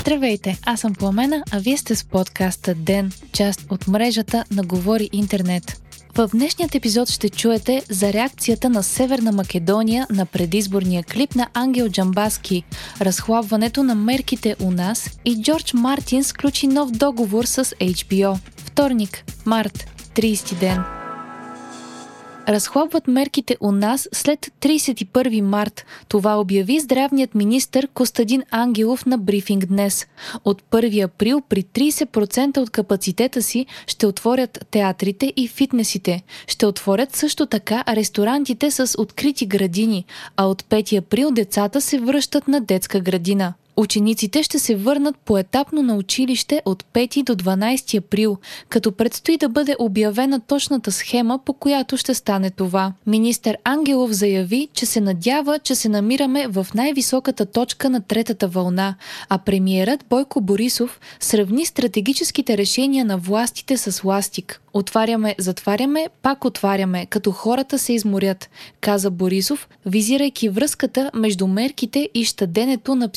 Здравейте, аз съм Пламена, а вие сте с подкаста ДЕН, част от мрежата на Говори Интернет. В днешният епизод ще чуете за реакцията на Северна Македония на предизборния клип на Ангел Джамбаски, разхлабването на мерките у нас и Джордж Мартин сключи нов договор с HBO. Вторник, март, 30 ден разхлабват мерките у нас след 31 март. Това обяви здравният министр Костадин Ангелов на брифинг днес. От 1 април при 30% от капацитета си ще отворят театрите и фитнесите. Ще отворят също така ресторантите с открити градини, а от 5 април децата се връщат на детска градина. Учениците ще се върнат поетапно на училище от 5 до 12 април, като предстои да бъде обявена точната схема, по която ще стане това. Министър Ангелов заяви, че се надява, че се намираме в най-високата точка на третата вълна, а премиерът Бойко Борисов сравни стратегическите решения на властите с ластик. Отваряме, затваряме, пак отваряме, като хората се изморят, каза Борисов, визирайки връзката между мерките и щаденето на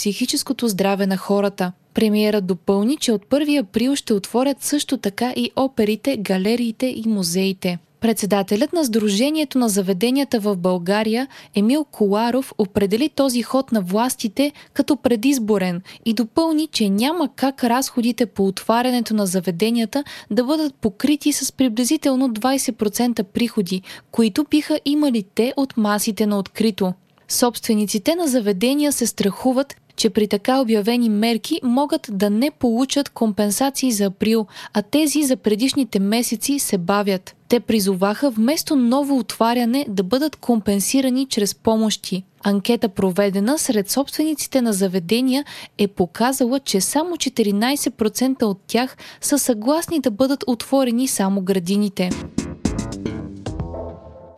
психическото здраве на хората. Премиерът допълни, че от 1 април ще отворят също така и оперите, галериите и музеите. Председателят на Сдружението на заведенията в България Емил Коларов определи този ход на властите като предизборен и допълни, че няма как разходите по отварянето на заведенията да бъдат покрити с приблизително 20% приходи, които биха имали те от масите на открито. Собствениците на заведения се страхуват, че при така обявени мерки могат да не получат компенсации за април, а тези за предишните месеци се бавят. Те призоваха вместо ново отваряне да бъдат компенсирани чрез помощи. Анкета, проведена сред собствениците на заведения, е показала, че само 14% от тях са съгласни да бъдат отворени само градините.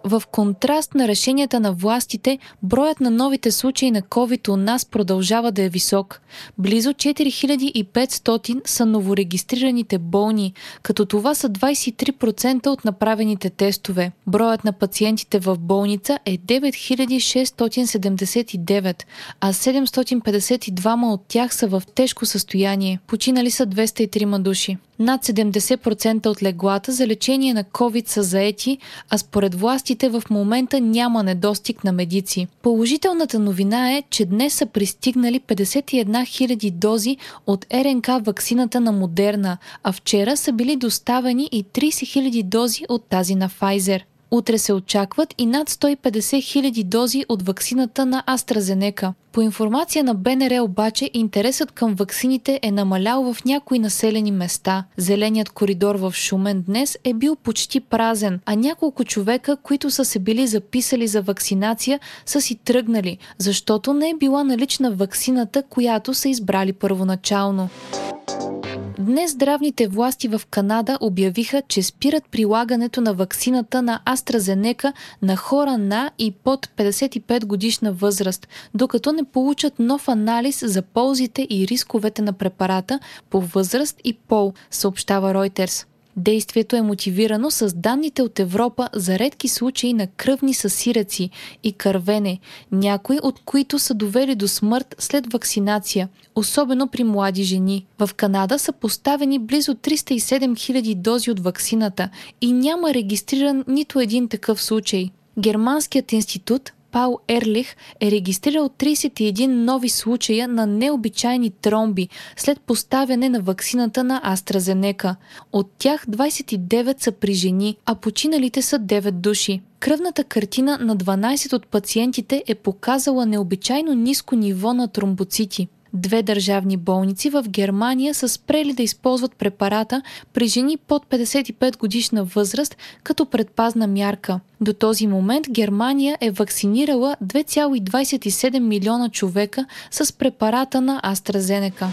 В контраст на решенията на властите, броят на новите случаи на COVID у нас продължава да е висок. Близо 4500 са новорегистрираните болни, като това са 23% от направените тестове. Броят на пациентите в болница е 9679, а 752 от тях са в тежко състояние. Починали са 203 души. Над 70% от леглата за лечение на COVID са заети, а според властите в момента няма недостиг на медици. Положителната новина е, че днес са пристигнали 51 000 дози от РНК ваксината на Модерна, а вчера са били доставени и 30 000 дози от тази на Pfizer. Утре се очакват и над 150 хиляди дози от ваксината на AstraZeneca. По информация на БНР обаче, интересът към ваксините е намалял в някои населени места. Зеленият коридор в Шумен днес е бил почти празен, а няколко човека, които са се били записали за вакцинация, са си тръгнали, защото не е била налична ваксината, която са избрали първоначално. Днес здравните власти в Канада обявиха, че спират прилагането на ваксината на AstraZeneca на хора на и под 55 годишна възраст, докато не получат нов анализ за ползите и рисковете на препарата по възраст и пол, съобщава Reuters. Действието е мотивирано с данните от Европа за редки случаи на кръвни съсираци и кървене, някои от които са довели до смърт след вакцинация, особено при млади жени. В Канада са поставени близо 307 000 дози от вакцината и няма регистриран нито един такъв случай. Германският институт Пал Ерлих е регистрирал 31 нови случая на необичайни тромби след поставяне на ваксината на AstraZeneca. От тях 29 са при жени, а починалите са 9 души. Кръвната картина на 12 от пациентите е показала необичайно ниско ниво на тромбоцити. Две държавни болници в Германия са спрели да използват препарата при жени под 55 годишна възраст като предпазна мярка. До този момент Германия е вакцинирала 2,27 милиона човека с препарата на AstraZeneca.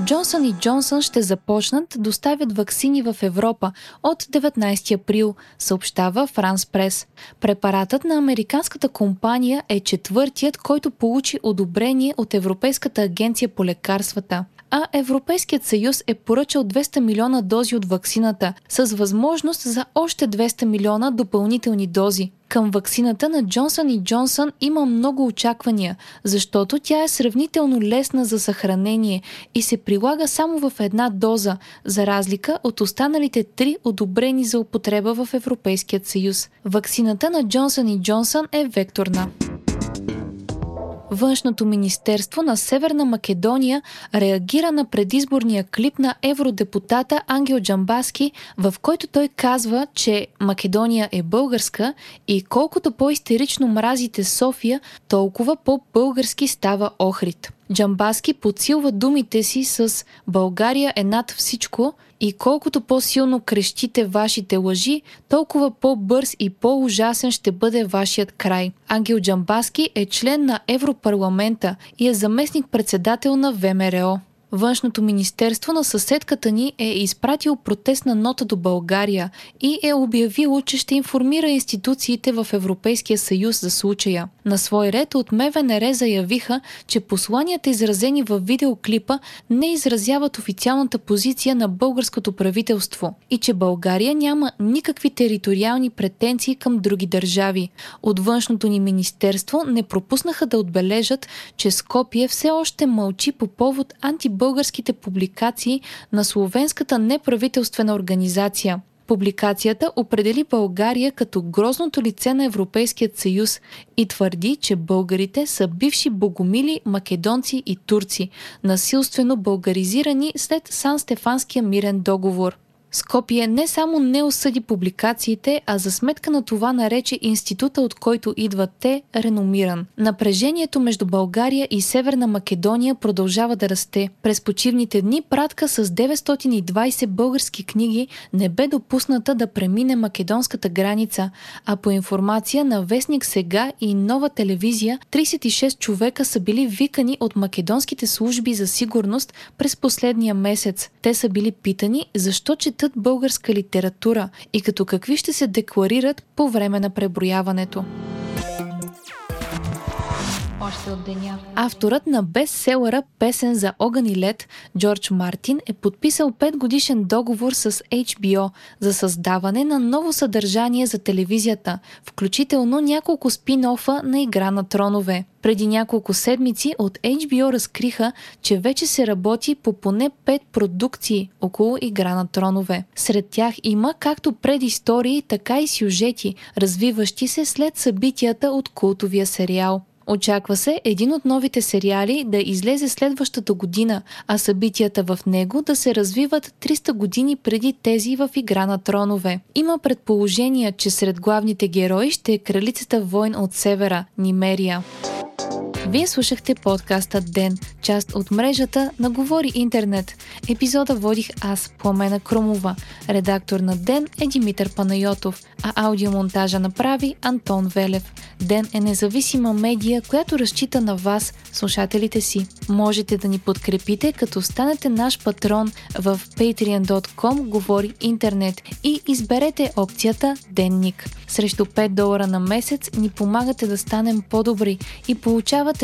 Джонсън и Джонсън ще започнат доставят ваксини в Европа от 19 април, съобщава Франс Прес. Препаратът на американската компания е четвъртият, който получи одобрение от Европейската агенция по лекарствата а Европейският съюз е поръчал 200 милиона дози от ваксината, с възможност за още 200 милиона допълнителни дози. Към ваксината на Джонсън и Джонсън има много очаквания, защото тя е сравнително лесна за съхранение и се прилага само в една доза, за разлика от останалите три одобрени за употреба в Европейският съюз. Ваксината на Джонсън и Джонсън е векторна. Външното министерство на Северна Македония реагира на предизборния клип на евродепутата Ангел Джамбаски, в който той казва, че Македония е българска и колкото по-истерично мразите София, толкова по-български става Охрид. Джамбаски подсилва думите си с България е над всичко и колкото по-силно крещите вашите лъжи, толкова по-бърз и по-ужасен ще бъде вашият край. Ангел Джамбаски е член на Европарламента и е заместник-председател на ВМРО. Външното министерство на съседката ни е изпратило протестна нота до България и е обявило, че ще информира институциите в Европейския съюз за случая. На свой ред от МВНР заявиха, че посланията изразени в видеоклипа не изразяват официалната позиция на българското правителство и че България няма никакви териториални претенции към други държави. От външното ни министерство не пропуснаха да отбележат, че Скопие все още мълчи по повод антибългарското българските публикации на словенската неправителствена организация. Публикацията определи България като грозното лице на Европейският съюз и твърди, че българите са бивши богомили македонци и турци, насилствено българизирани след Сан-Стефанския мирен договор. Скопие не само не осъди публикациите, а за сметка на това нарече института, от който идват те, реномиран. Напрежението между България и Северна Македония продължава да расте. През почивните дни пратка с 920 български книги не бе допусната да премине македонската граница, а по информация на Вестник Сега и Нова телевизия, 36 човека са били викани от македонските служби за сигурност през последния месец. Те са били питани защо четат четат българска литература и като какви ще се декларират по време на преброяването. Още от деня. Авторът на бестселъра Песен за огън и лед, Джордж Мартин, е подписал 5 годишен договор с HBO за създаване на ново съдържание за телевизията, включително няколко спин-офа на Игра на тронове. Преди няколко седмици от HBO разкриха, че вече се работи по поне 5 продукции около Игра на тронове. Сред тях има както предистории, така и сюжети, развиващи се след събитията от култовия сериал. Очаква се един от новите сериали да излезе следващата година, а събитията в него да се развиват 300 години преди тези в Игра на тронове. Има предположения, че сред главните герои ще е кралицата войн от севера – Нимерия. Вие слушахте подкаста Ден, част от мрежата на Говори Интернет. Епизода водих аз, Пламена Крумова. Редактор на Ден е Димитър Панайотов, а аудиомонтажа направи Антон Велев. Ден е независима медия, която разчита на вас, слушателите си. Можете да ни подкрепите, като станете наш патрон в patreon.com Говори Интернет и изберете опцията Денник. Срещу 5 долара на месец ни помагате да станем по-добри и получавате